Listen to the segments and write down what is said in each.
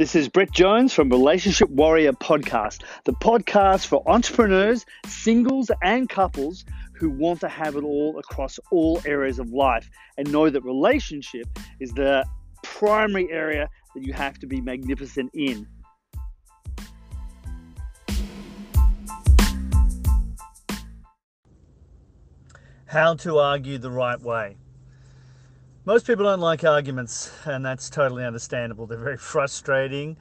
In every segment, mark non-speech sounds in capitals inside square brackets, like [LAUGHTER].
This is Brett Jones from Relationship Warrior Podcast, the podcast for entrepreneurs, singles, and couples who want to have it all across all areas of life and know that relationship is the primary area that you have to be magnificent in. How to argue the right way. Most people don't like arguments, and that's totally understandable. They're very frustrating.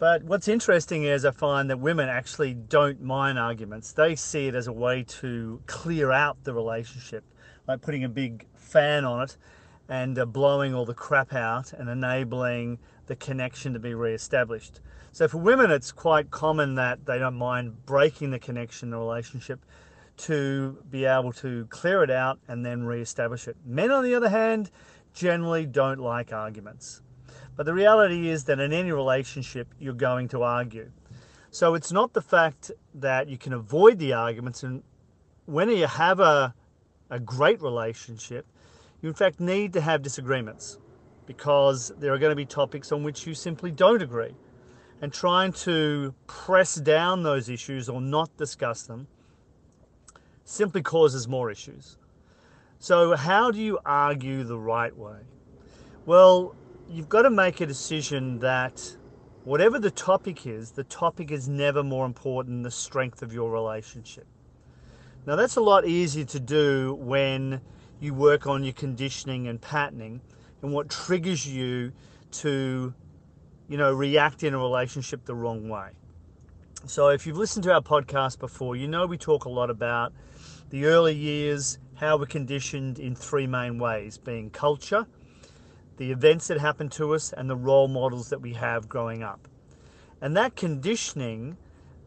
But what's interesting is I find that women actually don't mind arguments. They see it as a way to clear out the relationship, like putting a big fan on it and uh, blowing all the crap out and enabling the connection to be re-established. So for women, it's quite common that they don't mind breaking the connection, the relationship, to be able to clear it out and then re-establish it. Men, on the other hand, generally don't like arguments. But the reality is that in any relationship, you're going to argue. So it's not the fact that you can avoid the arguments. And when you have a, a great relationship, you in fact need to have disagreements because there are going to be topics on which you simply don't agree. And trying to press down those issues or not discuss them simply causes more issues. So, how do you argue the right way? Well, you've got to make a decision that whatever the topic is, the topic is never more important than the strength of your relationship. Now, that's a lot easier to do when you work on your conditioning and patterning and what triggers you to, you know, react in a relationship the wrong way. So, if you've listened to our podcast before, you know we talk a lot about the early years, how we're conditioned in three main ways being culture, the events that happen to us, and the role models that we have growing up. And that conditioning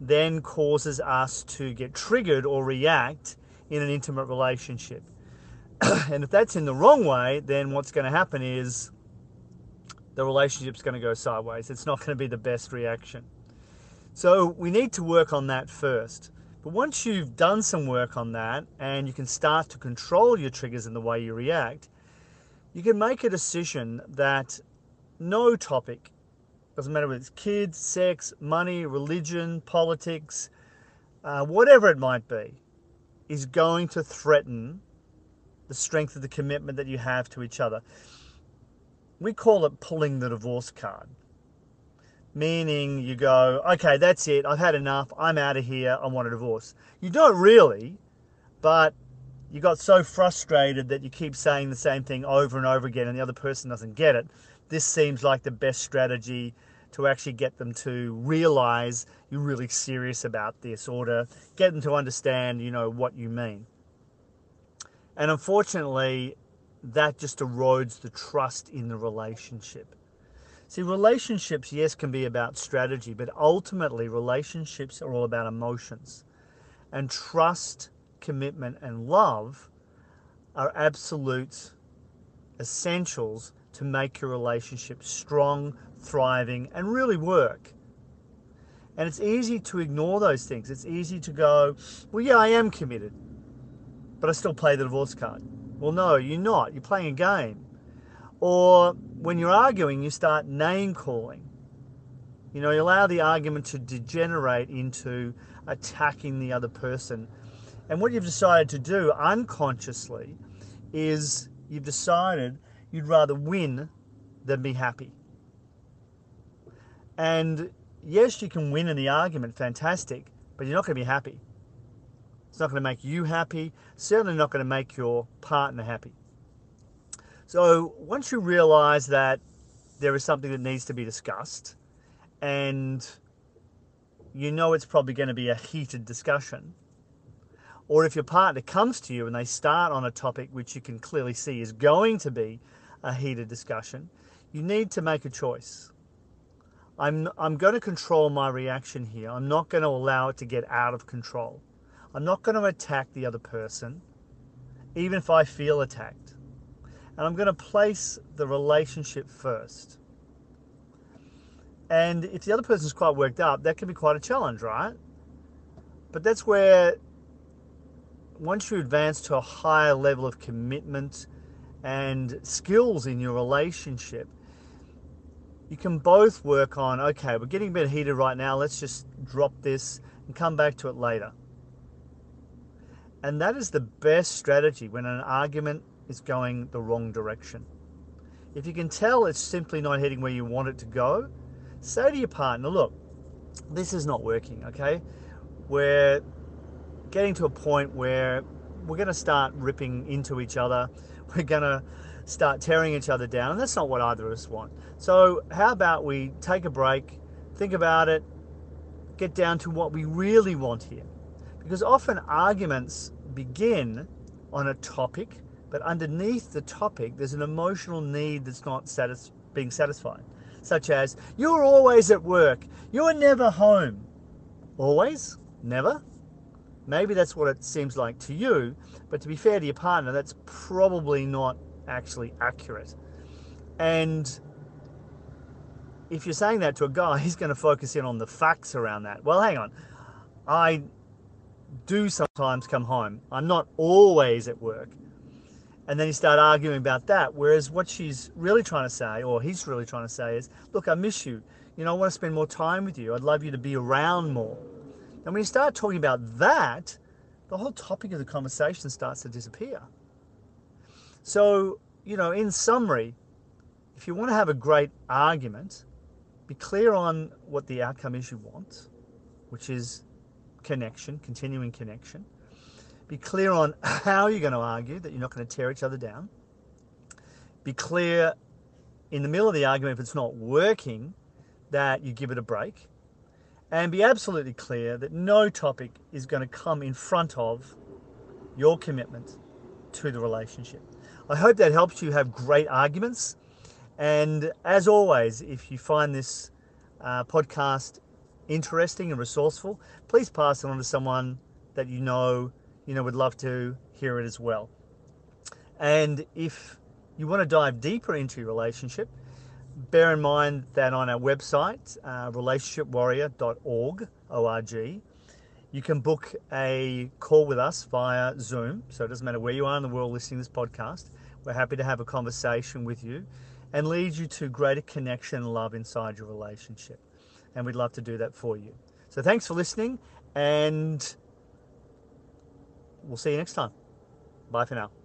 then causes us to get triggered or react in an intimate relationship. [CLEARS THROAT] and if that's in the wrong way, then what's going to happen is the relationship's going to go sideways. It's not going to be the best reaction. So we need to work on that first. But once you've done some work on that and you can start to control your triggers and the way you react, you can make a decision that no topic, doesn't matter whether it's kids, sex, money, religion, politics, uh, whatever it might be, is going to threaten the strength of the commitment that you have to each other. We call it pulling the divorce card meaning you go, okay, that's it, I've had enough, I'm out of here, I want a divorce. You don't really, but you got so frustrated that you keep saying the same thing over and over again and the other person doesn't get it. This seems like the best strategy to actually get them to realize you're really serious about this or to get them to understand, you know, what you mean. And unfortunately, that just erodes the trust in the relationship. See, relationships, yes, can be about strategy, but ultimately, relationships are all about emotions. And trust, commitment, and love are absolute essentials to make your relationship strong, thriving, and really work. And it's easy to ignore those things. It's easy to go, well, yeah, I am committed, but I still play the divorce card. Well, no, you're not. You're playing a game. Or when you're arguing, you start name calling. You know, you allow the argument to degenerate into attacking the other person. And what you've decided to do unconsciously is you've decided you'd rather win than be happy. And yes, you can win in the argument, fantastic, but you're not going to be happy. It's not going to make you happy, certainly not going to make your partner happy. So once you realize that there is something that needs to be discussed and you know it's probably going to be a heated discussion, or if your partner comes to you and they start on a topic which you can clearly see is going to be a heated discussion, you need to make a choice. I'm, I'm going to control my reaction here. I'm not going to allow it to get out of control. I'm not going to attack the other person, even if I feel attacked and I'm going to place the relationship first. And if the other person's quite worked up, that can be quite a challenge, right? But that's where once you advance to a higher level of commitment and skills in your relationship, you can both work on okay, we're getting a bit heated right now, let's just drop this and come back to it later. And that is the best strategy when an argument is going the wrong direction. If you can tell it's simply not heading where you want it to go, say to your partner, look, this is not working, okay? We're getting to a point where we're going to start ripping into each other. [LAUGHS] We're going to start tearing each other down, and that's not what either of us want. So, how about we take a break, think about it, get down to what we really want here? Because often arguments begin on a topic, but underneath the topic, there's an emotional need that's not satis- being satisfied, such as, You're always at work, you're never home. Always? Never? Maybe that's what it seems like to you, but to be fair to your partner, that's probably not actually accurate. And if you're saying that to a guy, [LAUGHS] he's going to focus in on the facts around that. Well, hang on. I do sometimes come home. I'm not always at work. And then you start arguing about that. Whereas what she's really trying to say, or he's really trying to say, is look, I miss you. You know, I want to spend more time with you. I'd love you to be around more. And when you start talking about that, the whole topic of the conversation starts to disappear. So, you know, in summary, if you want to have a great argument, be clear on what the outcome is you want, which is connection, continuing connection. Be clear on how you're going to argue, that you're not going to tear each other down. Be clear in the middle of the argument if it's not working, that you give it a break and be absolutely clear that no topic is going to come in front of your commitment to the relationship. I hope that helps you have great arguments. And as always, if you find this uh, podcast interesting and resourceful, please pass it on to someone that you know, you know, would love to hear it as well. And if you want to dive deeper into your relationship, bear in mind that on our website, uh, relationshipwarrior.org, O-R-G, you can book a call with us via Zoom. So it doesn't matter where you are in the world listening to this podcast. We're happy to have a conversation with you and lead you to greater connection and love inside your relationship. And we'd love to do that for you. So thanks for listening, and we'll see you next time. Bye for now.